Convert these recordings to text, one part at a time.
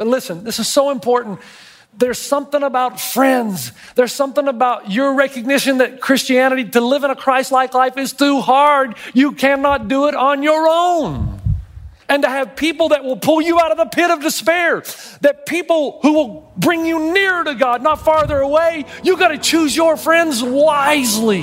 But listen, this is so important. There's something about friends. There's something about your recognition that Christianity, to live in a Christ like life, is too hard. You cannot do it on your own. And to have people that will pull you out of the pit of despair, that people who will bring you nearer to God, not farther away, you got to choose your friends wisely.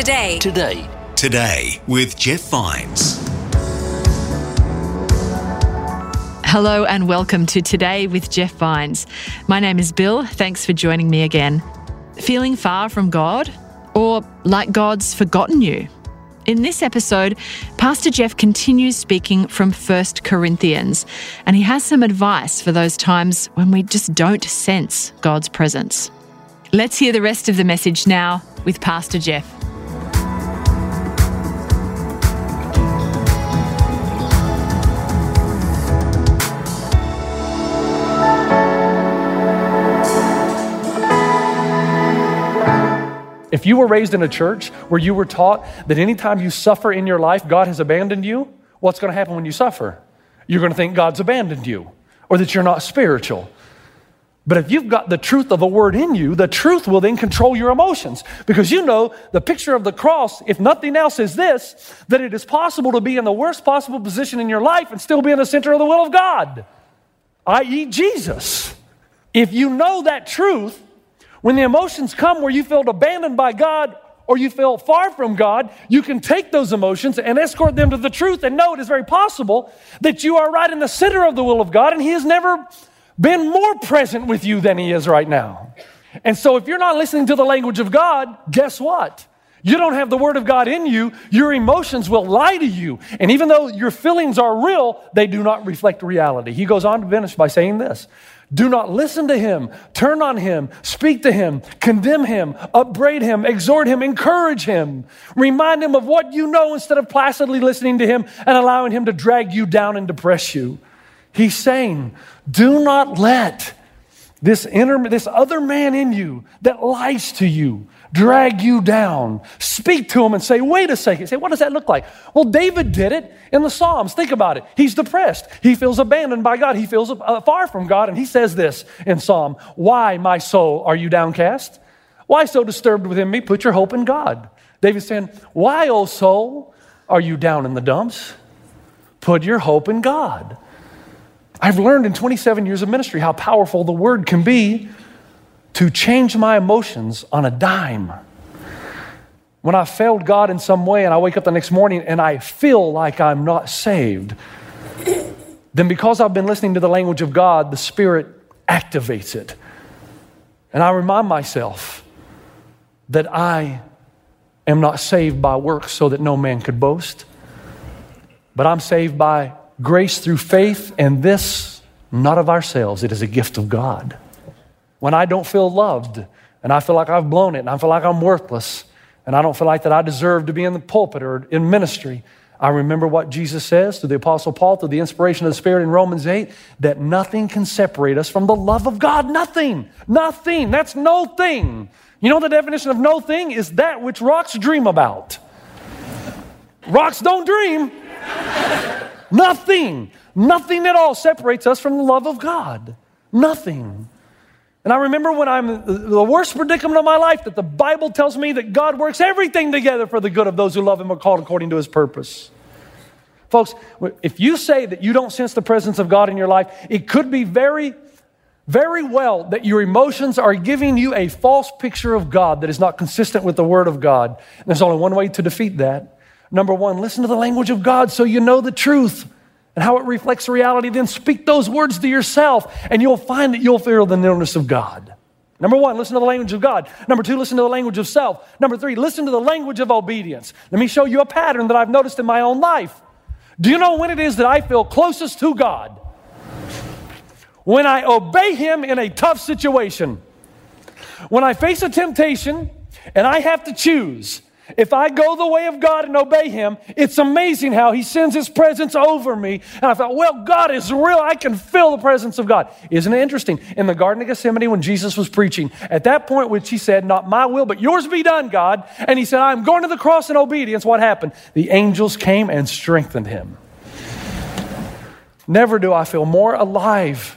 Today. Today. Today. Today with Jeff Vines. Hello and welcome to Today with Jeff Vines. My name is Bill. Thanks for joining me again. Feeling far from God? Or like God's forgotten you? In this episode, Pastor Jeff continues speaking from 1 Corinthians, and he has some advice for those times when we just don't sense God's presence. Let's hear the rest of the message now with Pastor Jeff. If you were raised in a church where you were taught that anytime you suffer in your life, God has abandoned you, what's going to happen when you suffer? You're going to think God's abandoned you or that you're not spiritual. But if you've got the truth of a word in you, the truth will then control your emotions. Because you know the picture of the cross, if nothing else, is this that it is possible to be in the worst possible position in your life and still be in the center of the will of God, i.e., Jesus. If you know that truth, when the emotions come where you felt abandoned by God or you feel far from God, you can take those emotions and escort them to the truth and know it is very possible that you are right in the center of the will of God and He has never been more present with you than He is right now. And so if you're not listening to the language of God, guess what? You don't have the Word of God in you, your emotions will lie to you. And even though your feelings are real, they do not reflect reality. He goes on to finish by saying this Do not listen to him, turn on him, speak to him, condemn him, upbraid him, exhort him, encourage him. Remind him of what you know instead of placidly listening to him and allowing him to drag you down and depress you. He's saying, Do not let this inner, this other man in you that lies to you, drag you down. Speak to him and say, wait a second. Say, what does that look like? Well, David did it in the Psalms. Think about it. He's depressed. He feels abandoned by God. He feels uh, far from God. And he says this in Psalm Why, my soul, are you downcast? Why so disturbed within me? Put your hope in God. David's saying, Why, O soul, are you down in the dumps? Put your hope in God. I've learned in 27 years of ministry how powerful the word can be to change my emotions on a dime. When I failed God in some way and I wake up the next morning and I feel like I'm not saved, then because I've been listening to the language of God, the Spirit activates it. And I remind myself that I am not saved by works so that no man could boast, but I'm saved by grace through faith, and this not of ourselves, it is a gift of God. When I don't feel loved, and I feel like I've blown it, and I feel like I'm worthless, and I don't feel like that I deserve to be in the pulpit or in ministry, I remember what Jesus says to the Apostle Paul through the inspiration of the Spirit in Romans 8 that nothing can separate us from the love of God. Nothing. Nothing. That's no thing. You know the definition of no thing is that which rocks dream about. Rocks don't dream. Nothing, nothing at all separates us from the love of God. Nothing. And I remember when I'm the worst predicament of my life that the Bible tells me that God works everything together for the good of those who love Him are called according to His purpose. Folks, if you say that you don't sense the presence of God in your life, it could be very, very well that your emotions are giving you a false picture of God that is not consistent with the Word of God. And there's only one way to defeat that. Number one, listen to the language of God so you know the truth and how it reflects reality. Then speak those words to yourself, and you'll find that you'll feel the nearness of God. Number one, listen to the language of God. Number two, listen to the language of self. Number three, listen to the language of obedience. Let me show you a pattern that I've noticed in my own life. Do you know when it is that I feel closest to God? When I obey Him in a tough situation. When I face a temptation and I have to choose, if I go the way of God and obey Him, it's amazing how He sends His presence over me. And I thought, well, God is real. I can feel the presence of God. Isn't it interesting? In the Garden of Gethsemane, when Jesus was preaching, at that point, which He said, Not my will, but yours be done, God. And He said, I'm going to the cross in obedience. What happened? The angels came and strengthened Him. Never do I feel more alive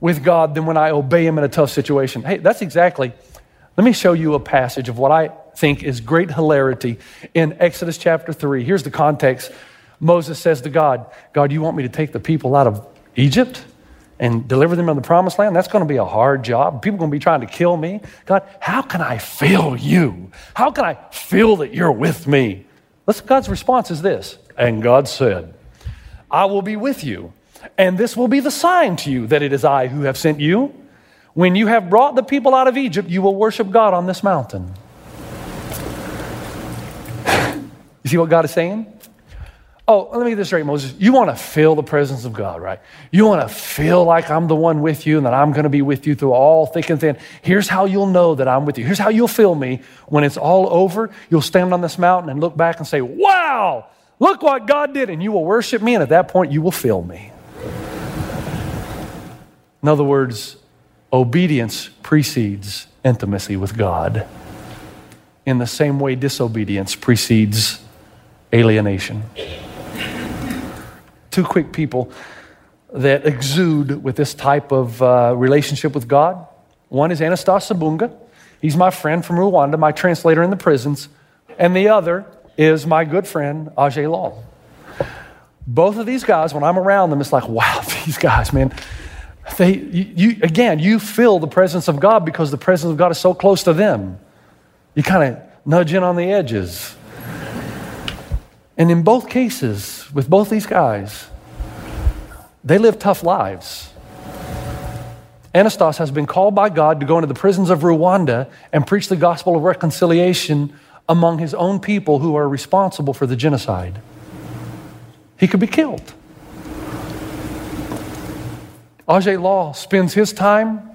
with God than when I obey Him in a tough situation. Hey, that's exactly. Let me show you a passage of what I think is great hilarity in Exodus chapter 3. Here's the context. Moses says to God, God, you want me to take the people out of Egypt and deliver them in the promised land? That's going to be a hard job. People are going to be trying to kill me. God, how can I feel you? How can I feel that you're with me? Listen, God's response is this. And God said, I will be with you, and this will be the sign to you that it is I who have sent you. When you have brought the people out of Egypt, you will worship God on this mountain. You see what God is saying? Oh, let me get this straight, Moses. You want to feel the presence of God, right? You want to feel like I'm the one with you and that I'm going to be with you through all thick and thin. Here's how you'll know that I'm with you. Here's how you'll feel me when it's all over. You'll stand on this mountain and look back and say, Wow, look what God did. And you will worship me. And at that point, you will feel me. In other words, obedience precedes intimacy with God. In the same way, disobedience precedes alienation. Two quick people that exude with this type of uh, relationship with God. One is Anastas Sabunga. He's my friend from Rwanda, my translator in the prisons. And the other is my good friend, Ajay Lal. Both of these guys, when I'm around them, it's like, wow, these guys, man. They, you, you, again, you feel the presence of God because the presence of God is so close to them. You kind of nudge in on the edges. And in both cases, with both these guys, they live tough lives. Anastas has been called by God to go into the prisons of Rwanda and preach the gospel of reconciliation among his own people who are responsible for the genocide. He could be killed. Ajay Lal spends his time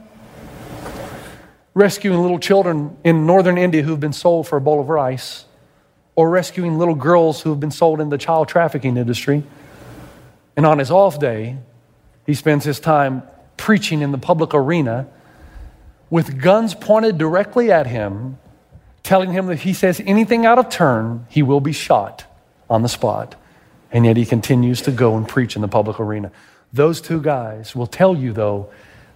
rescuing little children in northern India who've been sold for a bowl of rice, or rescuing little girls who've been sold in the child trafficking industry. And on his off day, he spends his time preaching in the public arena with guns pointed directly at him, telling him that if he says anything out of turn, he will be shot on the spot. And yet he continues to go and preach in the public arena. Those two guys will tell you, though,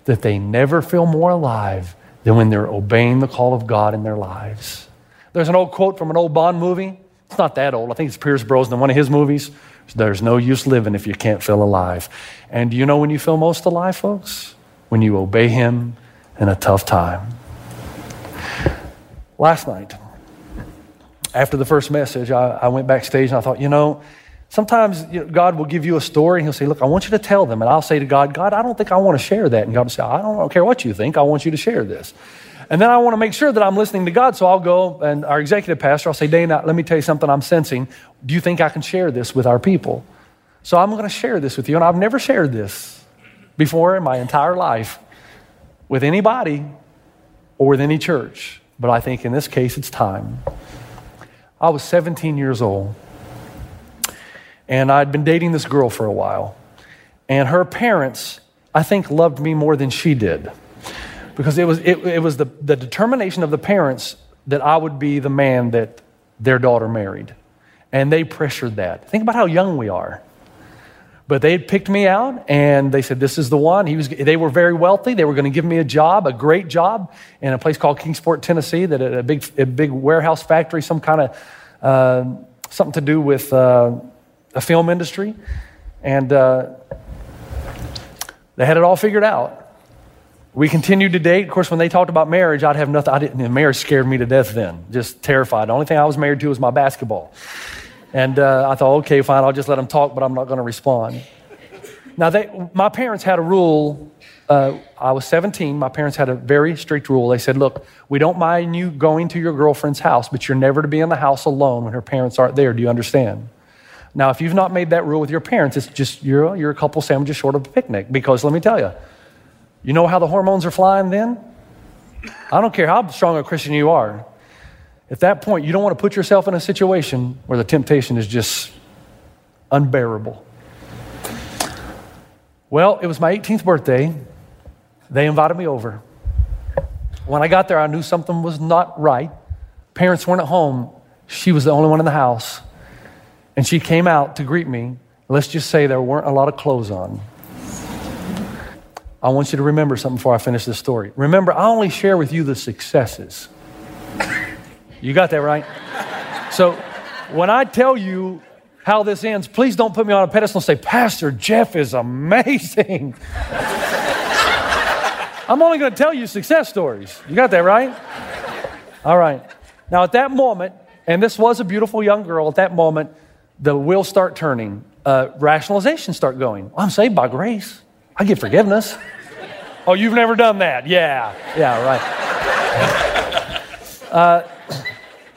that they never feel more alive than when they're obeying the call of God in their lives. There's an old quote from an old Bond movie. It's not that old. I think it's Pierce Brosnan, one of his movies. There's no use living if you can't feel alive. And do you know when you feel most alive, folks? When you obey Him in a tough time. Last night, after the first message, I, I went backstage and I thought, you know, sometimes God will give you a story and He'll say, Look, I want you to tell them. And I'll say to God, God, I don't think I want to share that. And God will say, I don't, I don't care what you think. I want you to share this. And then I want to make sure that I'm listening to God. So I'll go and our executive pastor, I'll say, Dana, let me tell you something I'm sensing. Do you think I can share this with our people? So I'm going to share this with you. And I've never shared this before in my entire life with anybody or with any church. But I think in this case, it's time. I was 17 years old. And I'd been dating this girl for a while. And her parents, I think, loved me more than she did. Because it was, it, it was the, the determination of the parents that I would be the man that their daughter married. And they pressured that. Think about how young we are. But they had picked me out and they said, This is the one. He was, they were very wealthy. They were going to give me a job, a great job, in a place called Kingsport, Tennessee, that a big, a big warehouse factory, some kind of uh, something to do with uh, a film industry. And uh, they had it all figured out. We continued to date. Of course, when they talked about marriage, I'd have nothing. I didn't, marriage scared me to death then, just terrified. The only thing I was married to was my basketball. And uh, I thought, okay, fine, I'll just let them talk, but I'm not going to respond. Now, they, my parents had a rule. Uh, I was 17. My parents had a very strict rule. They said, look, we don't mind you going to your girlfriend's house, but you're never to be in the house alone when her parents aren't there. Do you understand? Now, if you've not made that rule with your parents, it's just you're, you're a couple sandwiches short of a picnic. Because let me tell you, you know how the hormones are flying then? I don't care how strong a Christian you are. At that point, you don't want to put yourself in a situation where the temptation is just unbearable. Well, it was my 18th birthday. They invited me over. When I got there, I knew something was not right. Parents weren't at home. She was the only one in the house. And she came out to greet me. Let's just say there weren't a lot of clothes on. I want you to remember something before I finish this story. Remember, I only share with you the successes. You got that right? So when I tell you how this ends, please don't put me on a pedestal and say, Pastor Jeff is amazing. I'm only going to tell you success stories. You got that right? All right. Now, at that moment, and this was a beautiful young girl, at that moment, the wheels start turning, uh, rationalizations start going. I'm saved by grace. I get forgiveness. oh, you've never done that? Yeah. Yeah, right. Uh,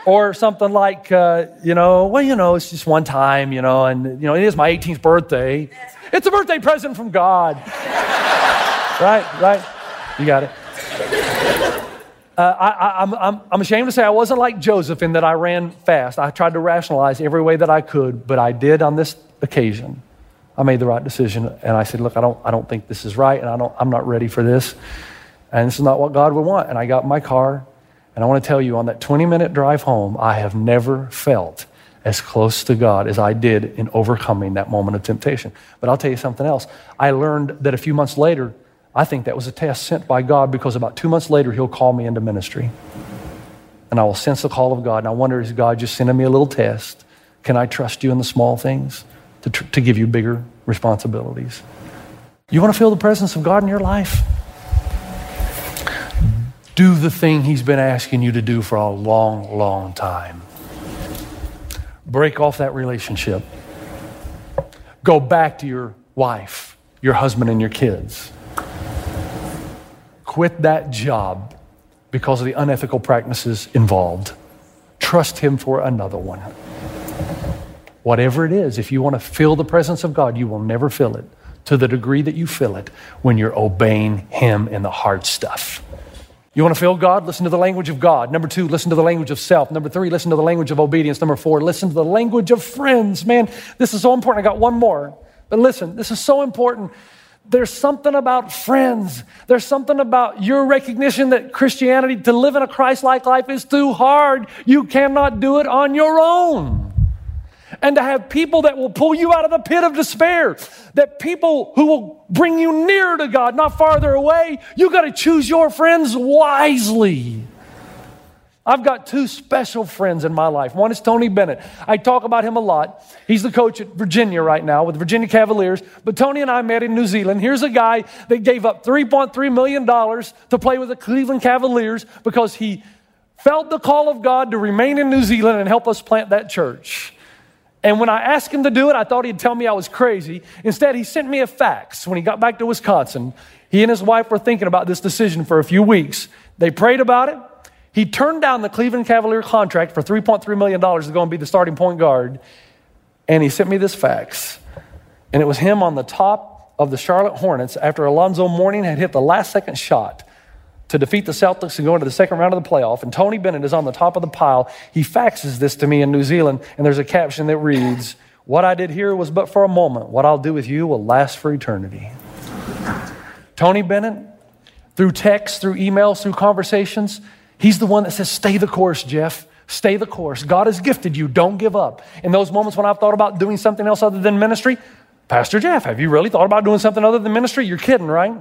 or something like, uh, you know, well, you know, it's just one time, you know, and, you know, it is my 18th birthday. It's a birthday present from God. right, right. You got it. Uh, I, am I'm, I'm ashamed to say I wasn't like Joseph in that I ran fast. I tried to rationalize every way that I could, but I did on this occasion. I made the right decision, and I said, "Look, I don't, I don't think this is right, and I don't, I'm not ready for this, and this is not what God would want." And I got in my car, and I want to tell you, on that 20 minute drive home, I have never felt as close to God as I did in overcoming that moment of temptation. But I'll tell you something else. I learned that a few months later, I think that was a test sent by God because about two months later, He'll call me into ministry. And I will sense the call of God. And I wonder, is God just sending me a little test? Can I trust you in the small things to, tr- to give you bigger responsibilities? You want to feel the presence of God in your life? Do the thing He's been asking you to do for a long, long time. Break off that relationship. Go back to your wife, your husband, and your kids quit that job because of the unethical practices involved. Trust Him for another one. Whatever it is, if you want to feel the presence of God, you will never feel it to the degree that you feel it when you're obeying Him in the hard stuff. You want to feel God? Listen to the language of God. Number two, listen to the language of self. Number three, listen to the language of obedience. Number four, listen to the language of friends. Man, this is so important. I got one more. But listen, this is so important there's something about friends. There's something about your recognition that Christianity, to live in a Christ like life, is too hard. You cannot do it on your own. And to have people that will pull you out of the pit of despair, that people who will bring you nearer to God, not farther away, you got to choose your friends wisely. I've got two special friends in my life. One is Tony Bennett. I talk about him a lot. He's the coach at Virginia right now with the Virginia Cavaliers. But Tony and I met in New Zealand. Here's a guy that gave up $3.3 million to play with the Cleveland Cavaliers because he felt the call of God to remain in New Zealand and help us plant that church. And when I asked him to do it, I thought he'd tell me I was crazy. Instead, he sent me a fax when he got back to Wisconsin. He and his wife were thinking about this decision for a few weeks. They prayed about it. He turned down the Cleveland Cavalier contract for $3.3 million to go and be the starting point guard. And he sent me this fax. And it was him on the top of the Charlotte Hornets after Alonzo Mourning had hit the last second shot to defeat the Celtics and go into the second round of the playoff. And Tony Bennett is on the top of the pile. He faxes this to me in New Zealand, and there's a caption that reads, What I did here was but for a moment. What I'll do with you will last for eternity. Tony Bennett, through text, through emails, through conversations, He's the one that says, Stay the course, Jeff. Stay the course. God has gifted you. Don't give up. In those moments when I've thought about doing something else other than ministry, Pastor Jeff, have you really thought about doing something other than ministry? You're kidding, right?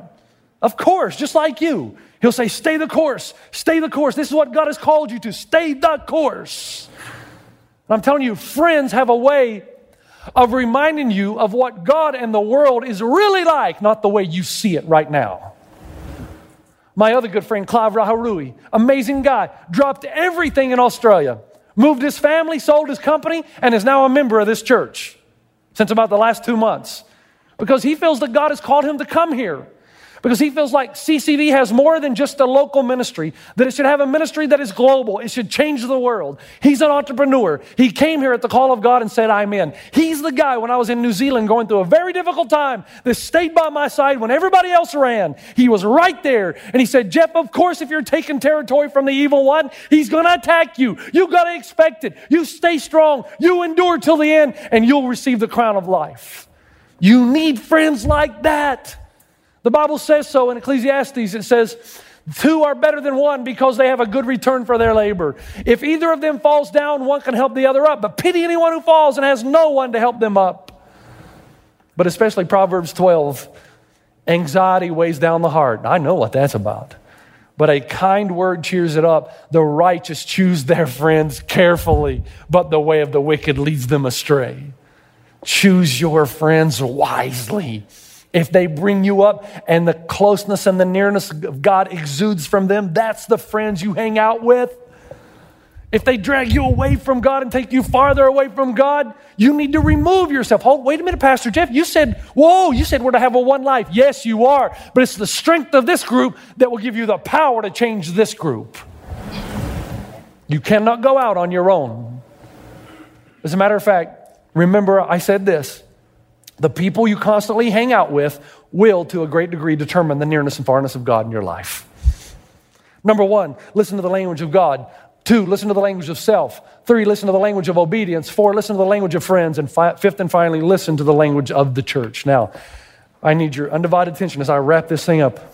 Of course, just like you. He'll say, Stay the course, stay the course. This is what God has called you to. Stay the course. And I'm telling you, friends have a way of reminding you of what God and the world is really like, not the way you see it right now. My other good friend, Clive Raharui, amazing guy, dropped everything in Australia, moved his family, sold his company, and is now a member of this church since about the last two months because he feels that God has called him to come here. Because he feels like CCV has more than just a local ministry, that it should have a ministry that is global. It should change the world. He's an entrepreneur. He came here at the call of God and said, I'm in. He's the guy when I was in New Zealand going through a very difficult time that stayed by my side when everybody else ran. He was right there. And he said, Jeff, of course, if you're taking territory from the evil one, he's going to attack you. You've got to expect it. You stay strong. You endure till the end, and you'll receive the crown of life. You need friends like that. The Bible says so in Ecclesiastes. It says, Two are better than one because they have a good return for their labor. If either of them falls down, one can help the other up. But pity anyone who falls and has no one to help them up. But especially Proverbs 12 anxiety weighs down the heart. I know what that's about. But a kind word cheers it up. The righteous choose their friends carefully, but the way of the wicked leads them astray. Choose your friends wisely. If they bring you up and the closeness and the nearness of God exudes from them, that's the friends you hang out with. If they drag you away from God and take you farther away from God, you need to remove yourself. Hold, wait a minute, Pastor Jeff. You said, whoa, you said we're to have a one life. Yes, you are. But it's the strength of this group that will give you the power to change this group. You cannot go out on your own. As a matter of fact, remember I said this the people you constantly hang out with will, to a great degree, determine the nearness and farness of God in your life. Number one, listen to the language of God. Two, listen to the language of self. Three, listen to the language of obedience. Four, listen to the language of friends. And fi- fifth and finally, listen to the language of the church. Now, I need your undivided attention as I wrap this thing up.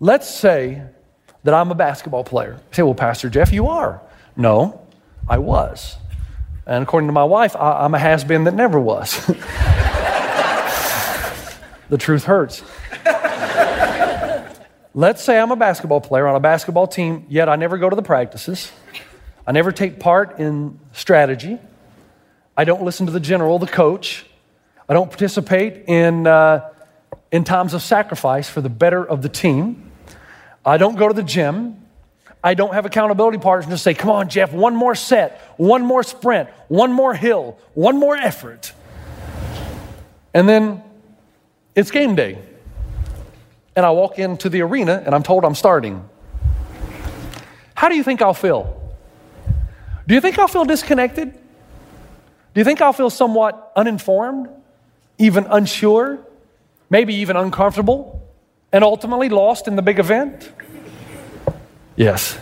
Let's say that I'm a basketball player. You say, well, Pastor Jeff, you are. No, I was. And according to my wife, I, am a has been that never was. the truth hurts. Let's say I'm a basketball player on a basketball team, yet I never go to the practices. I never take part in strategy. I don't listen to the general, the coach. I don't participate in, uh, in times of sacrifice for the better of the team. I don't go to the gym. I don't have accountability partners to say, come on, Jeff, one more set, one more sprint, one more hill, one more effort. And then it's game day. And I walk into the arena and I'm told I'm starting. How do you think I'll feel? Do you think I'll feel disconnected? Do you think I'll feel somewhat uninformed, even unsure, maybe even uncomfortable, and ultimately lost in the big event? Yes.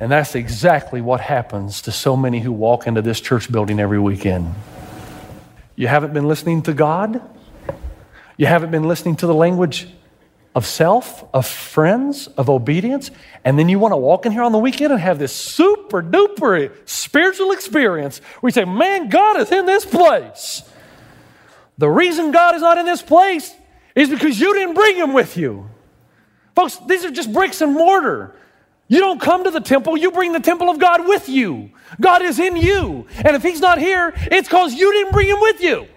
And that's exactly what happens to so many who walk into this church building every weekend. You haven't been listening to God. You haven't been listening to the language of self, of friends, of obedience. And then you want to walk in here on the weekend and have this super duper spiritual experience where you say, Man, God is in this place. The reason God is not in this place is because you didn't bring him with you. Folks, these are just bricks and mortar. You don't come to the temple, you bring the temple of God with you. God is in you. And if He's not here, it's because you didn't bring Him with you.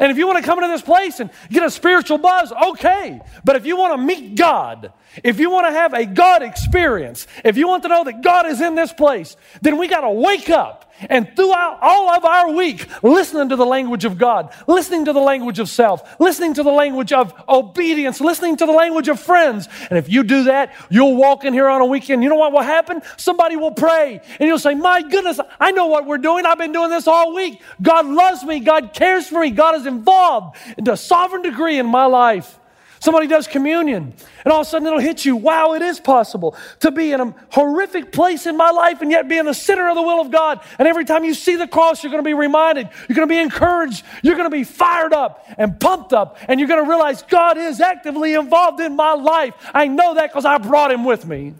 And if you want to come into this place and get a spiritual buzz, okay. But if you want to meet God, if you want to have a God experience, if you want to know that God is in this place, then we got to wake up and throughout all of our week, listening to the language of God, listening to the language of self, listening to the language of obedience, listening to the language of friends. And if you do that, you'll walk in here on a weekend. You know what will happen? Somebody will pray and you'll say, My goodness, I know what we're doing. I've been doing this all week. God loves me. God cares for me. God is involved in a sovereign degree in my life. Somebody does communion, and all of a sudden it'll hit you. Wow, it is possible to be in a horrific place in my life and yet be in the center of the will of God. And every time you see the cross, you're going to be reminded, you're going to be encouraged, you're going to be fired up and pumped up, and you're going to realize God is actively involved in my life. I know that because I brought him with me.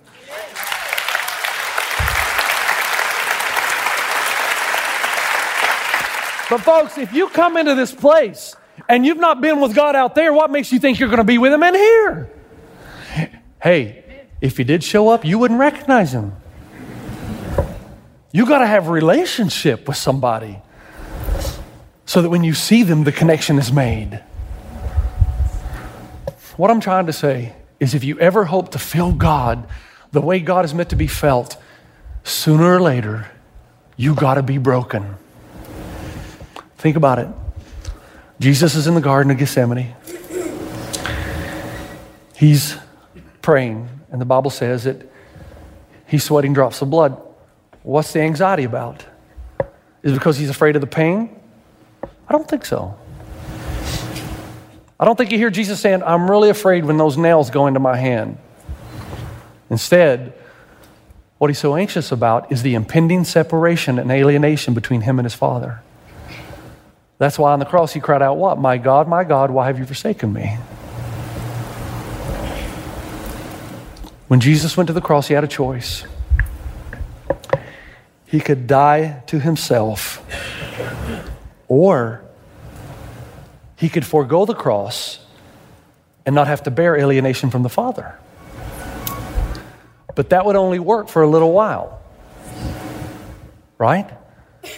But, folks, if you come into this place and you've not been with God out there, what makes you think you're going to be with Him in here? Hey, if He did show up, you wouldn't recognize Him. You got to have a relationship with somebody so that when you see them, the connection is made. What I'm trying to say is if you ever hope to feel God the way God is meant to be felt, sooner or later, you got to be broken. Think about it. Jesus is in the Garden of Gethsemane. He's praying, and the Bible says that he's sweating drops of blood. What's the anxiety about? Is it because he's afraid of the pain? I don't think so. I don't think you hear Jesus saying, I'm really afraid when those nails go into my hand. Instead, what he's so anxious about is the impending separation and alienation between him and his Father. That's why on the cross he cried out, What? My God, my God, why have you forsaken me? When Jesus went to the cross, he had a choice. He could die to himself, or he could forego the cross and not have to bear alienation from the Father. But that would only work for a little while, right?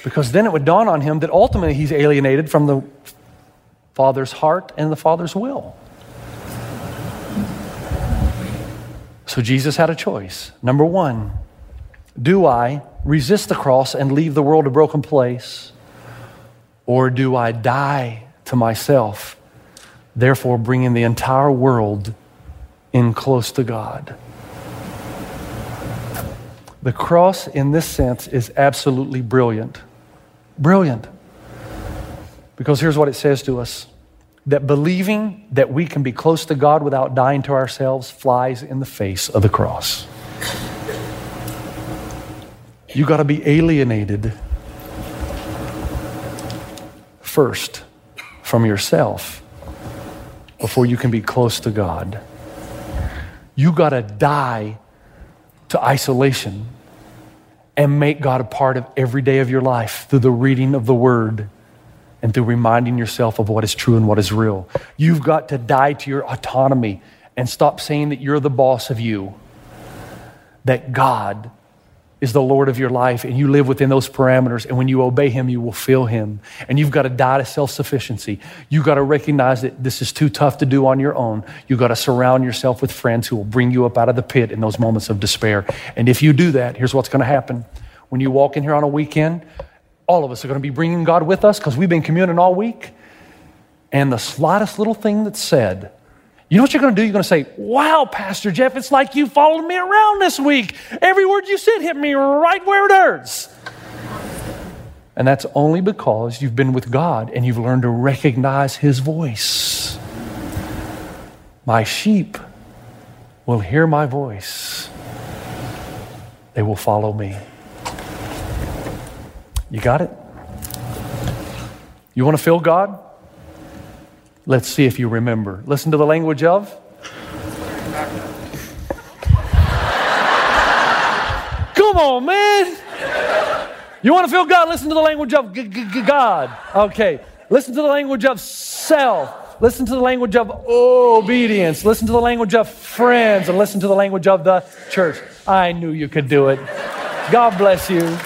Because then it would dawn on him that ultimately he's alienated from the Father's heart and the Father's will. So Jesus had a choice. Number one, do I resist the cross and leave the world a broken place? Or do I die to myself, therefore bringing the entire world in close to God? The cross, in this sense, is absolutely brilliant. Brilliant. Because here's what it says to us that believing that we can be close to God without dying to ourselves flies in the face of the cross. You got to be alienated first from yourself before you can be close to God. You got to die to isolation and make God a part of every day of your life through the reading of the Word and through reminding yourself of what is true and what is real. You've got to die to your autonomy and stop saying that you're the boss of you, that God is the Lord of your life and you live within those parameters. And when you obey Him, you will feel Him. And you've got to die to self sufficiency. You've got to recognize that this is too tough to do on your own. You've got to surround yourself with friends who will bring you up out of the pit in those moments of despair. And if you do that, here's what's going to happen. When you walk in here on a weekend, all of us are going to be bringing God with us because we've been communing all week. And the slightest little thing that's said, you know what you're going to do? You're going to say, Wow, Pastor Jeff, it's like you followed me around this week. Every word you said hit me right where it hurts. And that's only because you've been with God and you've learned to recognize His voice. My sheep will hear my voice, they will follow me. You got it? You want to feel God? Let's see if you remember. Listen to the language of. Come on, man. You want to feel God? Listen to the language of God. Okay. Listen to the language of self. Listen to the language of obedience. Listen to the language of friends. And listen to the language of the church. I knew you could do it. God bless you.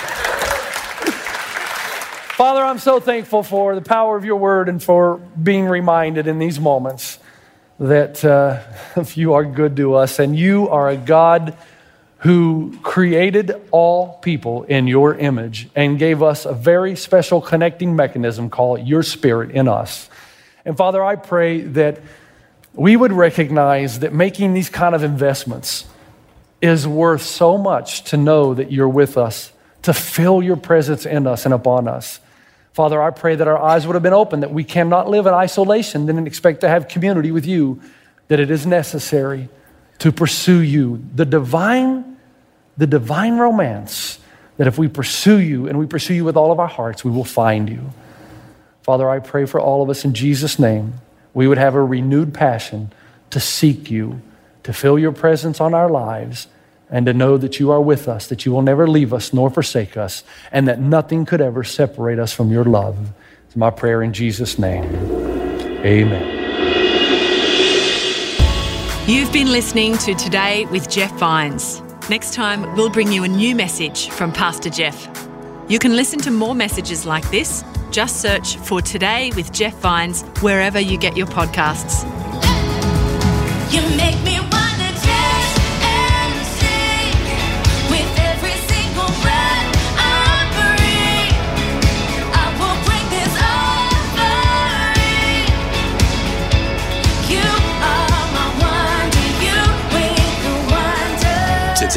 I'm so thankful for the power of your word and for being reminded in these moments that uh, you are good to us and you are a God who created all people in your image and gave us a very special connecting mechanism called your spirit in us. And Father, I pray that we would recognize that making these kind of investments is worth so much to know that you're with us, to feel your presence in us and upon us. Father, I pray that our eyes would have been open, that we cannot live in isolation and expect to have community with you, that it is necessary to pursue you. The divine, the divine romance, that if we pursue you and we pursue you with all of our hearts, we will find you. Father, I pray for all of us in Jesus' name, we would have a renewed passion to seek you, to feel your presence on our lives, and to know that you are with us, that you will never leave us nor forsake us, and that nothing could ever separate us from your love. It's my prayer in Jesus' name. Amen. You've been listening to Today with Jeff Vines. Next time, we'll bring you a new message from Pastor Jeff. You can listen to more messages like this. Just search for Today with Jeff Vines wherever you get your podcasts.